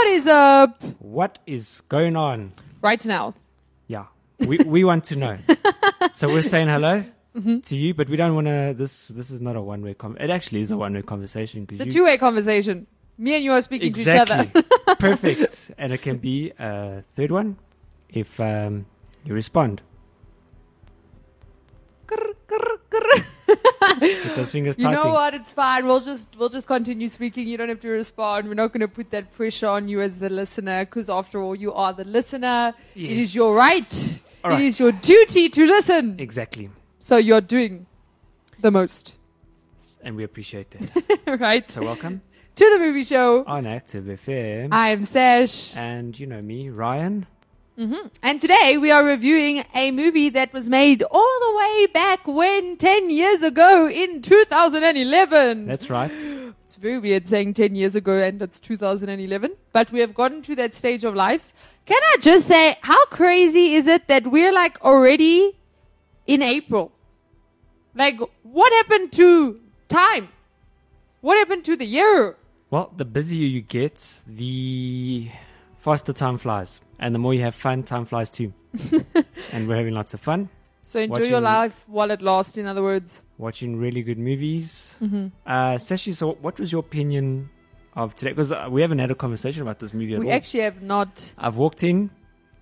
What is up What is going on? right now? Yeah, we we want to know. so we're saying hello Mm-hmm. to you, but we don't want to. This this is not a one way. Com- it actually is a one way conversation because It's a two-way conversation. Me and you are speaking to each other. perfect, and it can be a third one if um, you respond. Get those fingers You typing. know what? It's fine. We'll just we'll just continue speaking. You don't have to respond. We're not going to put that pressure on you as the listener, because after all, you are the listener. It is your right. All It is your duty to listen. Exactly, So you're doing the most, and we appreciate that. right? so welcome to the movie show. on Active FM, I'm Sash. and you know me, Ryan. Mm-hmm. And today we are reviewing a movie that was made all the way back when 10 years ago in 2011. That's right. It's very weird saying 10 years ago and it's 2011, but we have gotten to that stage of life. Can I just say, how crazy is it that we're like already in April? Like, what happened to time? What happened to the year? Well, the busier you get, the faster time flies. And the more you have fun, time flies too. and we're having lots of fun, So enjoy Watching- your life while it lasts, in other words. watching really good movies. Mm-hmm. Uh, Sashi, so what was your opinion of today? Because uh, we haven't had a conversation about this movie at We all. actually have not. I've walked in,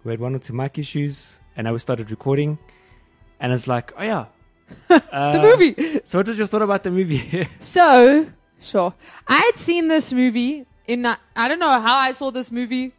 we had one or two mic issues, and now we started recording. And it's like, oh yeah. Uh, The movie! So what was your thought about the movie? So, sure. I had seen this movie in, I don't know how I saw this movie.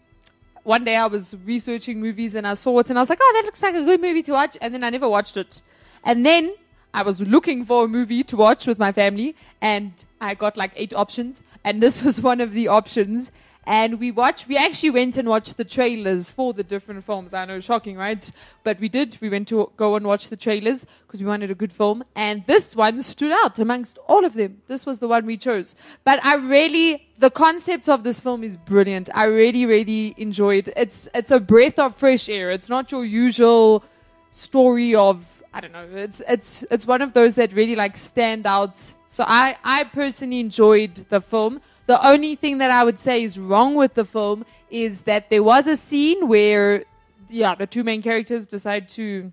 One day I was researching movies and I saw it and I was like, oh, that looks like a good movie to watch. And then I never watched it. And then I was looking for a movie to watch with my family and I got like eight options. And this was one of the options. And we watched, we actually went and watched the trailers for the different films. I know, shocking, right? But we did. We went to go and watch the trailers because we wanted a good film. And this one stood out amongst all of them. This was the one we chose. But I really, the concept of this film is brilliant. I really, really enjoyed. It's, it's a breath of fresh air. It's not your usual story of, I don't know. It's, it's, it's one of those that really like stand out. So I, I personally enjoyed the film. The only thing that I would say is wrong with the film is that there was a scene where, yeah, the two main characters decide to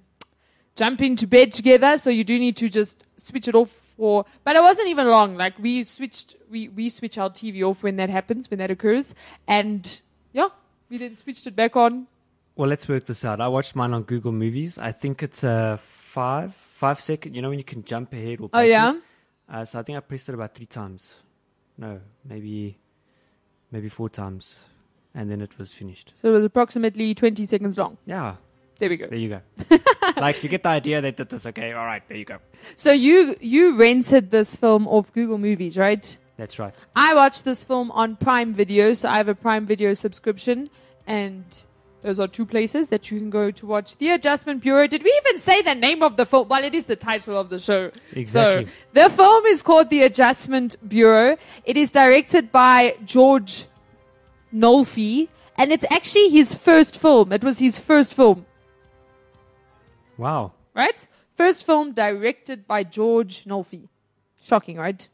jump into bed together. So you do need to just switch it off for, but it wasn't even long. Like we switched, we, we switch our TV off when that happens, when that occurs. And yeah, we then switched it back on. well, let's work this out. I watched mine on Google Movies. I think it's a five, five second, you know, when you can jump ahead or Oh, yeah? Uh, so I think I pressed it about three times. No, maybe, maybe four times. And then it was finished. So it was approximately 20 seconds long. Yeah, There we go. there you go. like you get the idea they did this. Okay, all right, there you go. So you, you rented this film off Google Movies, right? That's right. I watched this film on Prime Video, so I have a Prime Video subscription, and those are two places that you can go to watch The Adjustment Bureau. Did we even say the name of the film? Well, it is the title of the show. Exactly. So the film is called The Adjustment Bureau. It is directed by George Nolfi, and it's actually his first film. It was his first film, Wow. right? First film directed by George Nolfi. Shocking, right?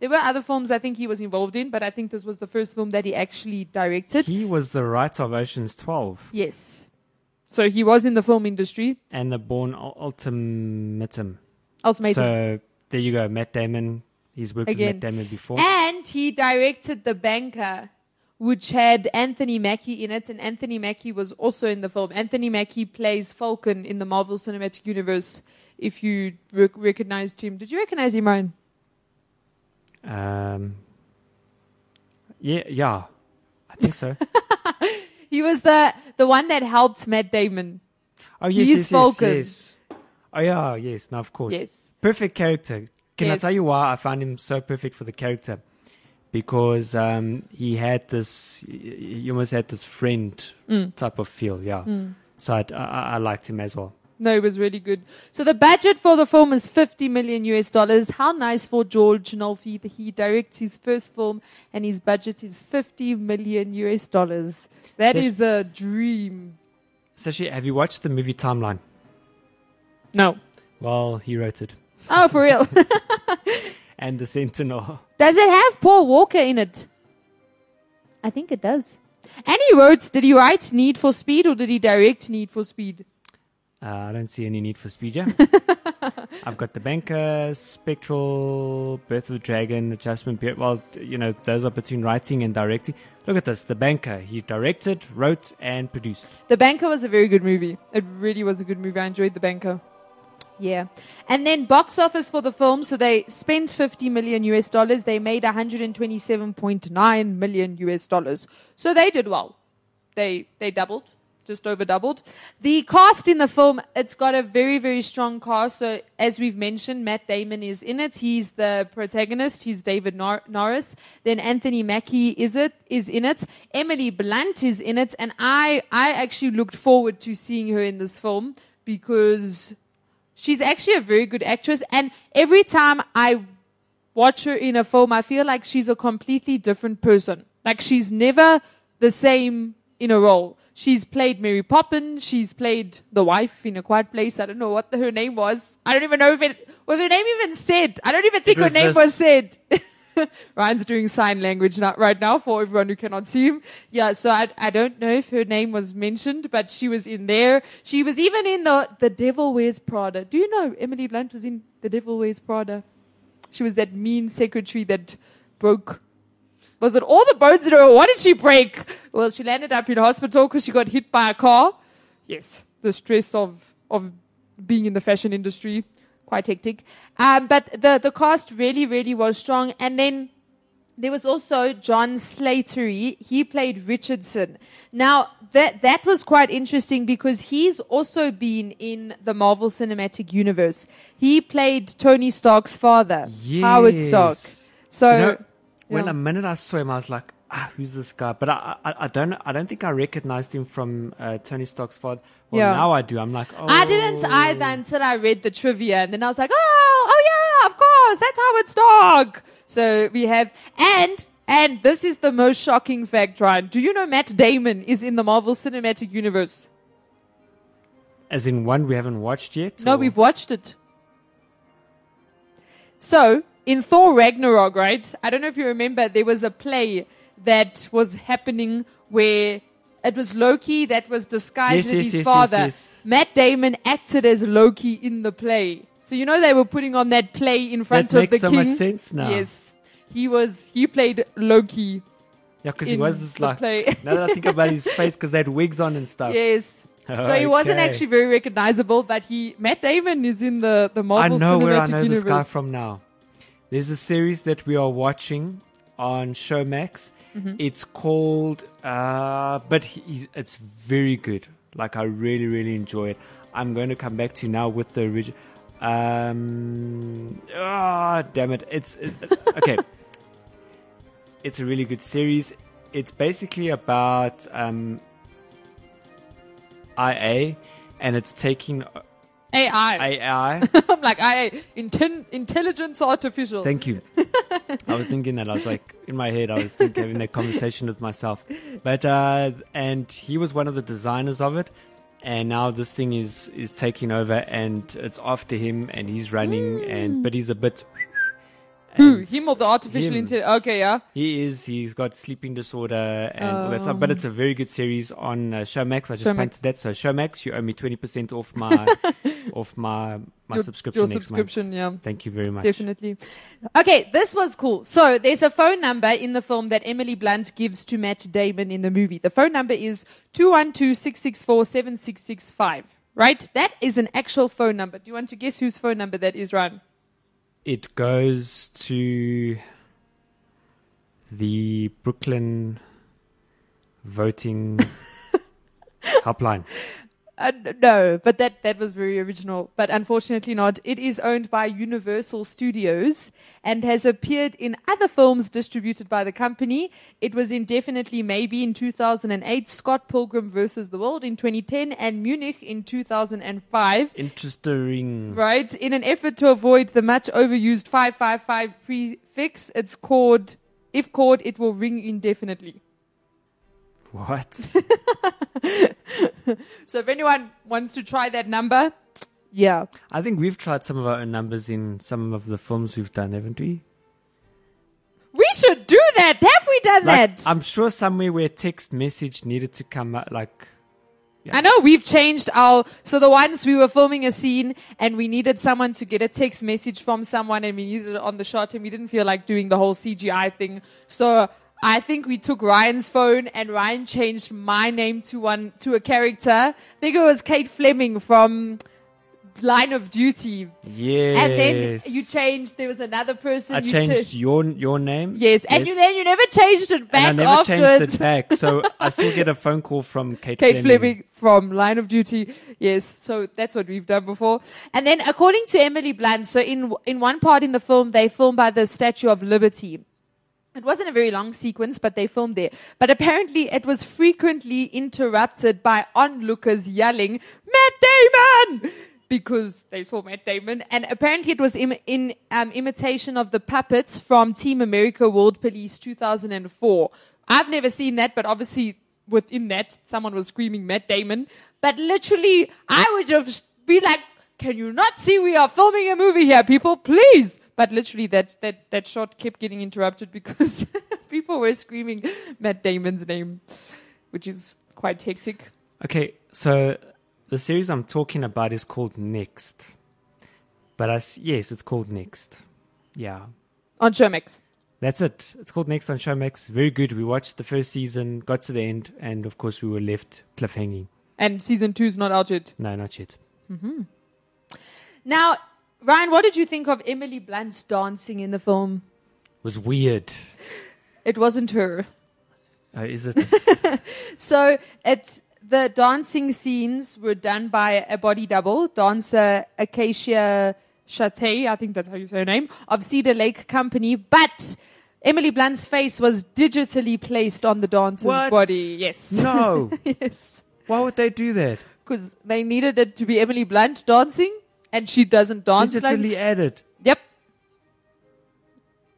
There were other films I think he was involved in, but I think this was the first film that he actually directed. He was the writer of Ocean's 12 yes. So he was in the film industry. and the Bourne Ul- Ultimatum. Ultimatum. So there you go, Matt Damon. He's worked Again. with Matt Damon before. and he directed The Banker, which had Anthony Mackie in it, and Anthony Mackie was also in the film. Anthony Mackie plays Falcon in the Marvel Cinematic Universe. If you rec- recognized him, did you recognize him, Ryan? Um, yeah, yeah, I think so. He was the the one that helped Matt Damon. Oh yes, He's yes, Falcon. yes, yes. Oh yeah, yes. Now of course, Yes. perfect character. Can I tell you why I found him so perfect for the character? Because um, he had this, he almost had this friend Mm. type of feel, yeah. So I, I, I liked him as well. No, it was really good. So the budget for the film is 50 million US dollars. How nice for George Nolfi. He directs his first film and his budget is 50 million US dollars. That So- is a dream. Sashi, have you watched the movie Timeline? No. Well, he wrote it. Oh, for real. And The Sentinel. does it have Paul Walker in it? I think it does. And he wrote, did he write Need for Speed or did he direct Need for Speed? Uh, I don't see any need for speed, yeah. I've got The Banker, Spectral, Birth of a Dragon, Adjustment Period. Well, you know, those are between writing and directing. Look at this The Banker. He directed, wrote, and produced. The Banker was a very good movie. It really was a good movie. I enjoyed The Banker. Yeah. And then box office for the film. So they spent 50 million US dollars. They made 127.9 million US dollars. So they did well. They, they doubled, just over doubled. The cast in the film, it's got a very, very strong cast. So as we've mentioned, Matt Damon is in it. He's the protagonist. He's David Nor- Norris. Then Anthony Mackie is it, is in it. Emily Blunt is in it. And I, I actually looked forward to seeing her in this film because she's actually a very good actress. And every time I watch her in a film, I feel like she's a completely different person. Like she's never the same in a role. She's played Mary Poppins. She's played the wife in A Quiet Place. I don't know what the, her name was. I don't even know if it was her name even said. I don't even think her name this- was said. Ryan's doing sign language right now for everyone who cannot see him. Yeah, so I, I don't know if her name was mentioned, but she was in there. She was even in the The Devil Wears Prada. Do you know Emily Blunt was in The Devil Wears Prada? She was that mean secretary that broke. Was it all the bones in her? What did she break? Well, she landed up in hospital because she got hit by a car. Yes, the stress of of being in the fashion industry, quite hectic. Um, but the the cast really, really was strong. And then there was also John Slattery. He played Richardson. Now that that was quite interesting because he's also been in the Marvel Cinematic Universe. He played Tony Stark's father, Howard Stark. Yes. So You know, when yeah. a minute I saw him, I was like, ah, who's this guy? But I, I, I don't, I don't think I recognized him from uh, Tony Stark's father. Well, Yeah. now I do. I'm like, oh, I didn't either until I read the trivia, and then I was like, oh, oh yeah, of course, that's Howard Stark. So we have, and and this is the most shocking fact, Ryan. Do you know Matt Damon is in the Marvel Cinematic Universe? As in one we haven't watched yet. No, or- we've watched it. So in Thor Ragnarok, right? I don't know if you remember, there was a play that was happening where it was Loki that was disguised Yes, as yes, his yes, father. Matt Damon acted as Loki in the play. So you know they were putting on that play in front That of makes the so king. much sense now. Yes, he was. He played Loki. Yeah, because he was just like. play. now that I think about his face, because they had wigs on and stuff. Yes. So he wasn't actually very recognizable, but he Matt Damon is in the the Marvel I know Cinematic where I know Universe. this guy from now. There's a series that we are watching on Showmax. Mm-hmm. It's called, uh, but he, it's very good. Like I really, really enjoy it. I'm going to come back to now with the original. Um, ah, damn it! It's it, okay. it's a really good series. It's basically about um, IA, and it's taking AI. AI. I'm like AI. Inten- intelligence artificial. Thank you. I was thinking that. I was like, in my head, I was thinking, having that conversation with myself. But, uh, and he was one of the designers of it. And now this thing is, is taking over and it's after him and he's running and, but he's a bit. Who? Him or the artificial intelligence? Okay, yeah. He is. He's got sleeping disorder and all that stuff. But it's a very good series on uh, Showmax. I just Showmax. punted that. So Showmax, you owe me twenty percent off my off my my Your- subscription Your next subscription, month. yeah. Thank you very much. Definitely. Okay, this was cool. So there's a phone number in the film that Emily Blunt gives to Matt Damon in the movie. The phone number is 212-664-7665. Right? That is an actual phone number. Do you want to guess whose phone number that is, Ryan? It goes to the Brooklyn voting helpline. Uh, no, but that, that was very original. But unfortunately not. It is owned by Universal Studios and has appeared in other films distributed by the company. It was in Definitely Maybe in 2008, Scott Pilgrim vs. the World in 2010, and Munich in 2005. Interesting. Right? In an effort to avoid the much overused 555 prefix, it's called, if called, it will ring indefinitely. What? So if anyone wants to try that number, yeah. I think we've tried some of our own numbers in some of the films we've done, haven't we? We should do that. Have we done Like, that? I'm sure somewhere where text message needed to come out, like I know we've changed our. So the ones we were filming a scene and we needed someone to get a text message from someone and we needed it on the shot and we didn't feel like doing the whole CGI thing. So I think we took Ryan's phone and Ryan changed my name to one to a character. I think it was Kate Fleming from Line of Duty. yes. And then you changed. There was another person. I you changed cha- your your name. Yes, and you then you never changed it back and I never afterwards. changed it back, so I still get a phone call from Kate, Kate Fleming. Fleming from Line of Duty. Yes, so that's what we've done before. And then, according to Emily Blunt, so in in one part in the film, they filmed by the Statue of Liberty. It wasn't a very long sequence, but they filmed there. But apparently, it was frequently interrupted by onlookers yelling, "Matt Damon!" because they saw Matt Damon. And apparently, it was im- in um, imitation of the puppets from Team America World Police 2004. I've never seen that, but obviously within that, someone was screaming Matt Damon. But literally, I would just be like, "Can you not see we are filming a movie here, people? Please!" But literally, that that that shot kept getting interrupted because people were screaming Matt Damon's name, which is quite hectic. Okay, so the series I'm talking about is called Next. But I yes, it's called Next. Yeah. On Showmax. That's it. It's called Next on Showmax. Very good. We watched the first season, got to the end, and of course we were left cliffhanging. And season two's not out yet. No, not yet. Mm-hmm. Now, Ryan, what did you think of Emily Blunt's dancing in the film? It was weird. It wasn't her. Uh, is it? So it's the dancing scenes were done by a body double, dancer Acacia Chate, I think that's how you say her name, of Cedar Lake Company, but Emily Blunt's face was digitally placed on the dancer's What? body. Yes. no. yes. Why would they do that? Because they needed it to be Emily Blunt dancing, and she doesn't dance like Digitally added. Yep.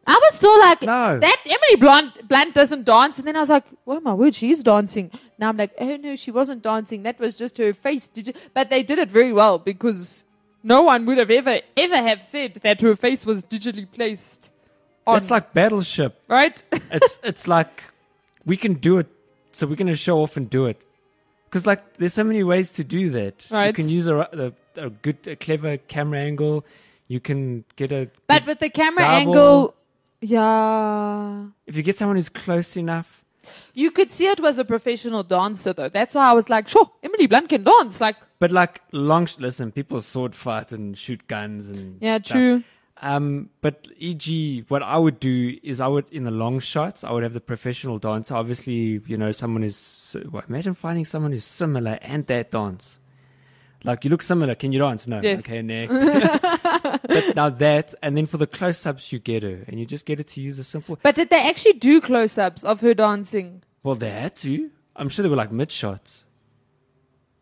I was still like, No. that Emily Blunt, Blunt doesn't dance. And then I was like, oh my word, she's dancing. Now I'm like, oh no, she wasn't dancing. That was just her face. Did you? But they did it very well because no one would have ever, ever have said that her face was digitally placed on. It's like Battleship. right? It's it's like we can do it, so we're gonna show off and do it. Because like there's so many ways to do that. You can use a, a, a good, a clever camera angle. You can get a. but with the camera Double. angle, yeah. if you get someone who's close enough, You could see it was a professional dancer though. That's why I was like, sure, Emily Blunt can dance. Like, but like long. Listen, people sword fight and shoot guns and yeah, stuff. true. Um, but e.g., what I would do is I would, in the long shots, I would have the professional dancer. Obviously, you know, someone is, well, imagine finding someone who's similar and that dance. Like, you look similar. Can you dance? No. Yes. Okay, next. but now that, and then for the close ups, you get her. And you just get her to use a simple, But did they actually do close ups of her dancing? well, they had to. I'm sure they were like mid shots.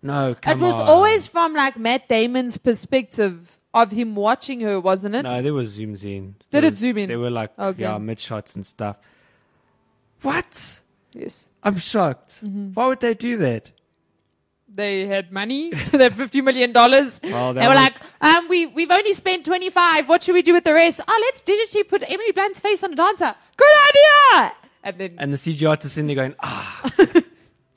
No, come on. it was on. always from like Matt Damon's perspective of him watching her, wasn't it? No, there was zooms in. Did There it was- zoom in? They were like, Okay. yeah, mid shots and stuff. What? yes. I'm shocked. Mm-hmm. Why would they do that? They had money, that fifty million dollars. Well, they were was- like, um, we we've only spent twenty five. What should we do with the rest? Oh, let's digitally put Emily Blunt's face on a dancer. Good idea. And then And the CG artist is in there going, ah, it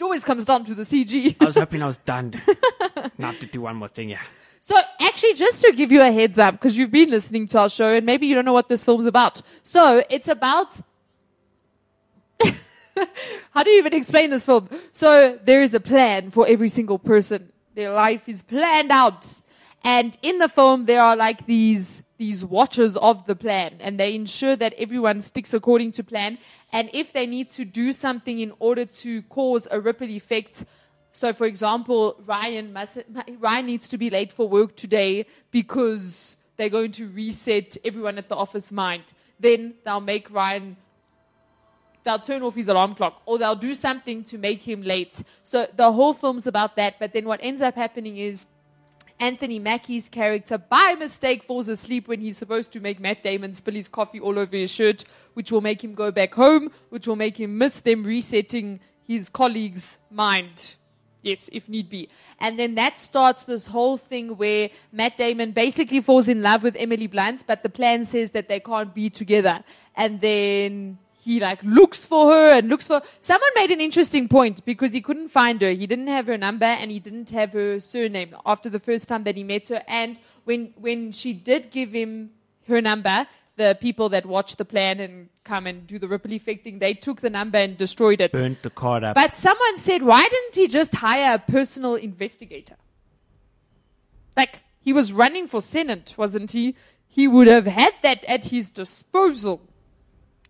always comes down to the CG. I was hoping I was done. now have to do one more thing, yeah. So actually, just to give you a heads up, because you've been listening to our show and maybe you don't know what this film's about. So it's about. How do you even explain this film? So there is a plan for every single person. Their life is planned out. And in the film, there are like these, these watchers of the plan and they ensure that everyone sticks according to plan. And if they need to do something in order to cause a ripple effect, So, for example, Ryan must Ryan needs to be late for work today because they're going to reset everyone at the office mind. Then they'll make Ryan they'll turn off his alarm clock or they'll do something to make him late. So the whole film's about that. But then what ends up happening is Anthony Mackie's character, by mistake, falls asleep when he's supposed to make Matt Damon spill his coffee all over his shirt, which will make him go back home, which will make him miss them resetting his colleague's mind. Yes, if need be. And then that starts this whole thing where Matt Damon basically falls in love with Emily Blunt, but the plan says that they can't be together. And then he like looks for her and looks for someone made an interesting point because he couldn't find her. He didn't have her number and he didn't have her surname after the first time that he met her. And when when she did give him her number the people that watch the plan and come and do the ripple effect thing they took the number and destroyed it. Burnt the card up. but someone said why didn't he just hire a personal investigator? Like he was running for senate wasn't he? He would have had that at his disposal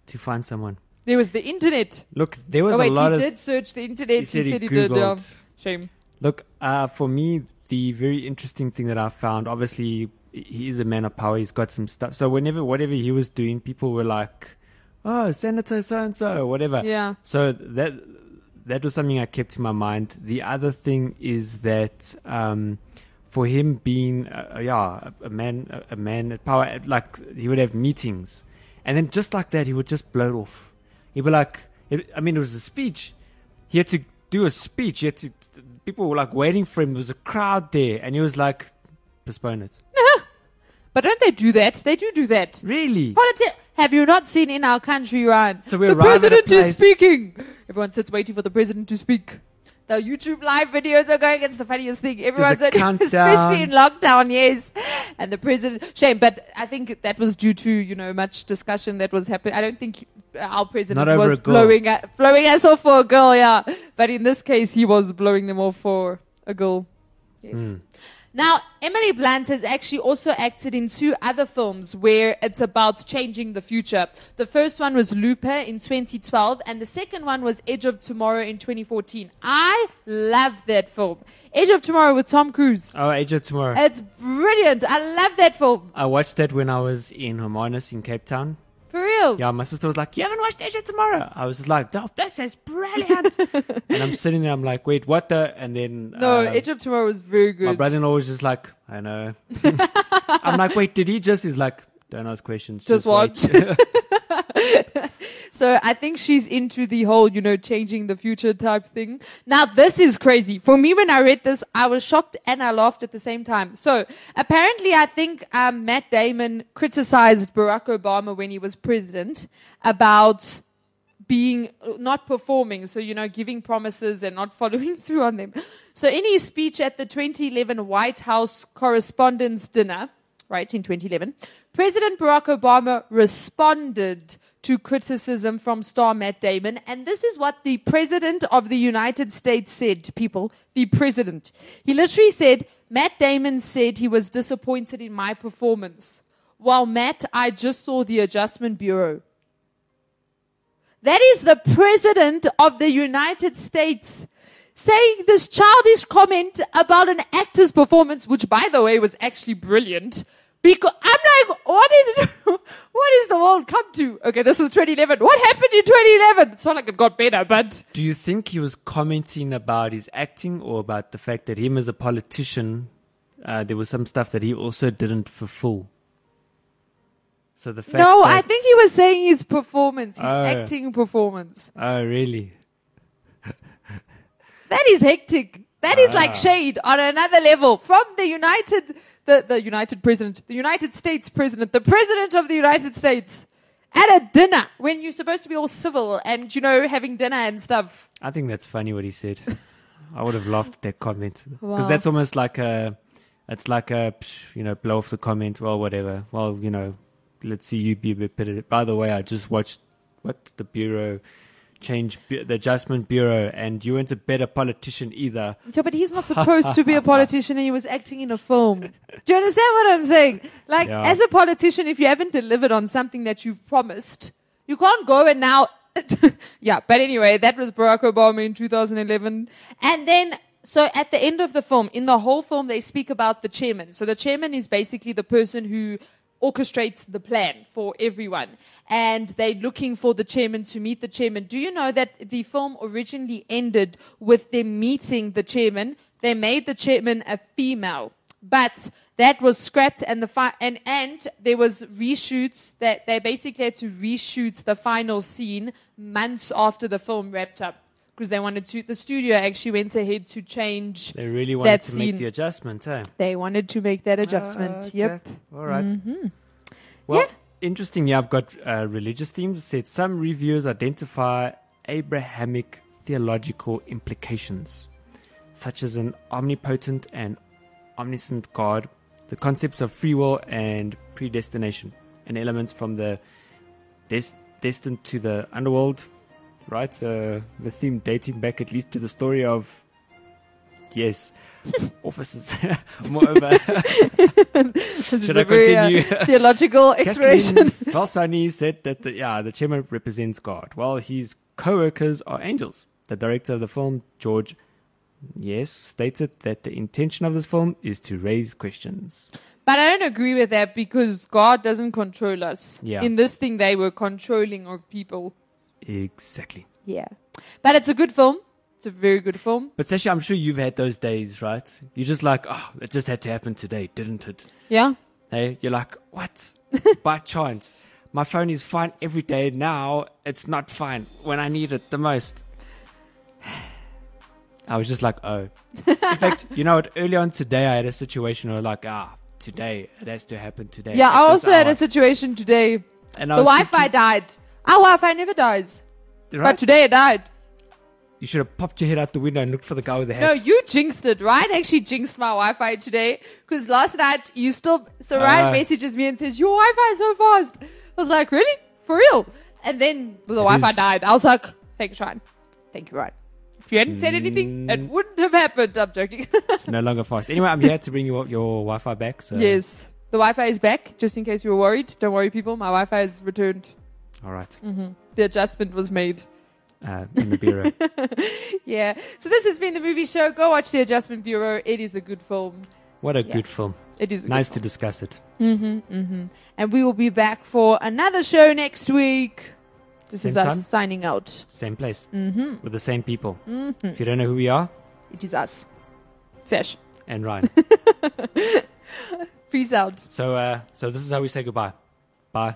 to find someone. there was the internet. Look, there was Oh wait, a lot he of. did search the internet. he said he did. Yeah. Shame. Look, uh, for me, the very interesting thing that I found, obviously, he is a man of power. He's got some stuff. So whenever, whatever he was doing, people were like, "Oh, Senator so and so," whatever. Yeah. So that that was something I kept in my mind. The other thing is that um, for him being, uh, yeah, a, a man, a, a man at power, like he would have meetings, and then just like that, he would just blow it off. He'd be like, it, I mean, it was a speech. He had to do a speech. He had to. People were like waiting for him. There was a crowd there, and he was like, postpone it. Uh-huh. But don't they do that? They do do that. Really? Politi- have you not seen in our country, Ryan? So we're the arrive at a president is speaking. Everyone sits waiting for the president to speak. The YouTube live videos are going. It's the funniest thing. Everyone's only, especially in lockdown, yes. And the president, shame, but I think that was due to you know much discussion that was happening. I don't think our president was blowing a- blowing us off for a girl, yeah. But in this case, he was blowing them off for a girl. Yes. Hmm. Now, Emily Blunt has actually also acted in two other films where it's about changing the future. The first one was Looper in 2012, and the second one was Edge of Tomorrow in 2014. I love that film. Edge of Tomorrow with Tom Cruise. Oh, Edge of Tomorrow. It's brilliant. I love that film. I watched that when I was in Hermanus in Cape Town. For real. Yeah, my sister was like, "You haven't watched Edge of Tomorrow." I was just like, "No, this is brilliant." and I'm sitting there, I'm like, "Wait, what the?" And then No, um, Edge of Tomorrow was very good. my brother-in-law was just like, "I know." I'm like, "Wait, did he just?" He's like, "Don't ask questions, Just just, watch." wait." So I think she's into the whole, you know, changing the future type thing. Now this is crazy. For me, when I read this, I was shocked and I laughed at the same time. So apparently I think um, Matt Damon criticized Barack Obama when he was president about being not performing, so you know, giving promises and not following through on them. So in his speech at the 2011 White House Correspondents' Dinner, right in 2011, President Barack Obama responded to criticism from star Matt Damon, and this is what the President of the United States said. People, the President, he literally said, "Matt Damon said he was disappointed in my performance." While Matt, I just saw the Adjustment Bureau. That is the President of the United States saying this childish comment about an actor's performance, which, by the way, was actually brilliant. Because I'm like, what is what is the world come to? Okay, this was 2011. What happened in 2011? It's not like it got better, but Do you think he was commenting about his acting or about the fact that him as a politician, uh, there was some stuff that he also didn't fulfill? So the fact no, I think he was saying his performance, his Oh. acting performance. Oh, really? That is hectic. That is Ah. like shade on another level from the United, the, the United President, the United States President, the President of the United States at a dinner when you're supposed to be all civil and, you know, having dinner and stuff. I think that's funny what he said. I would have laughed at that comment because Wow. that's almost like a, it's like a, you know, blow off the comment. Well, whatever. Well, you know, let's see you be a bit better. By the way, I just watched what the bureau change Bu- the adjustment bureau, and you weren't a better politician either. Yeah, but he's not supposed to be a politician and he was acting in a film. Do you understand what I'm saying? Like, Yeah. as a politician, if you haven't delivered on something that you've promised, you can't go and now. yeah, but anyway, that was Barack Obama in 2011. And then So at the end of the film, in the whole film, they speak about the chairman. So the chairman is basically the person who orchestrates the plan for everyone. And they're looking for the chairman to meet the chairman. Do you know that the film originally ended with them meeting the chairman? They made the chairman a female, but that was scrapped and the fi- and and there was reshoots that they basically had to reshoot the final scene months after the film wrapped up because they wanted to. The studio actually went ahead to change. They really wanted that to scene. make the adjustment, eh? They wanted to make that adjustment. Ah, okay. Yep. All right. Mm-hmm. Well, Yeah. interesting. Yeah, I've got uh, religious themes. Said some reviewers identify Abrahamic theological implications, such as an omnipotent and omniscient God, the concepts of free will and predestination, and elements from the des- destined to the underworld. Right, uh, the theme dating back at least to the story of yes, officers. Moreover, This is a I very uh, theological explanation. Kathleen Falsani said that the, yeah, the chairman represents God, while his co-workers are angels. The director of the film, George, yes, stated that the intention of this film is to raise questions. But I don't agree with that because God doesn't control us. Yeah. In this thing, they were controlling of people. Exactly. Yeah. But it's a good film. It's a very good film. But Sasha, I'm sure you've had those days, right? You're just like, oh, it just had to happen today, didn't it? Yeah. Hey, you're like, what? By chance. My phone is fine every day. Now it's not fine when I need it the most. I was just like, oh. In fact, you know what? Early on today, I had a situation where, like, ah, today it has to happen today. Yeah, I also had a situation today. And I The Wi Fi died. Our Wi Fi never dies. right? But today it died. you should have popped your head out the window and looked for the guy with the hat. No, you jinxed it. Ryan actually jinxed my Wi-Fi today because last night you still. So Ryan Uh. messages me and says your Wi-Fi is so fast. I was like, really, for real? And then the Wi-Fi is- died. I was like, thanks, Ryan. Thank you, Ryan. If you hadn't said anything, it wouldn't have happened. I'm joking. It's no longer fast. Anyway, I'm here to bring your, your Wi-Fi back. So. yes, the Wi-Fi is back. Just in case you were worried, don't worry, people. My Wi-Fi is returned. All right. The adjustment was made. Uh, in the bureau. Yeah. So this has been the movie show. Go watch The Adjustment Bureau. It is a good film. What a Yeah. good film. It is a Nice to discuss it. and we will be back for another show next week. This Same is us time? signing out. Same place. Mm-hmm. With the same people. Mm-hmm. If you don't know who we are, It is us. Sesh. and Ryan. Peace out. so, uh, so this is how we say goodbye. Bye.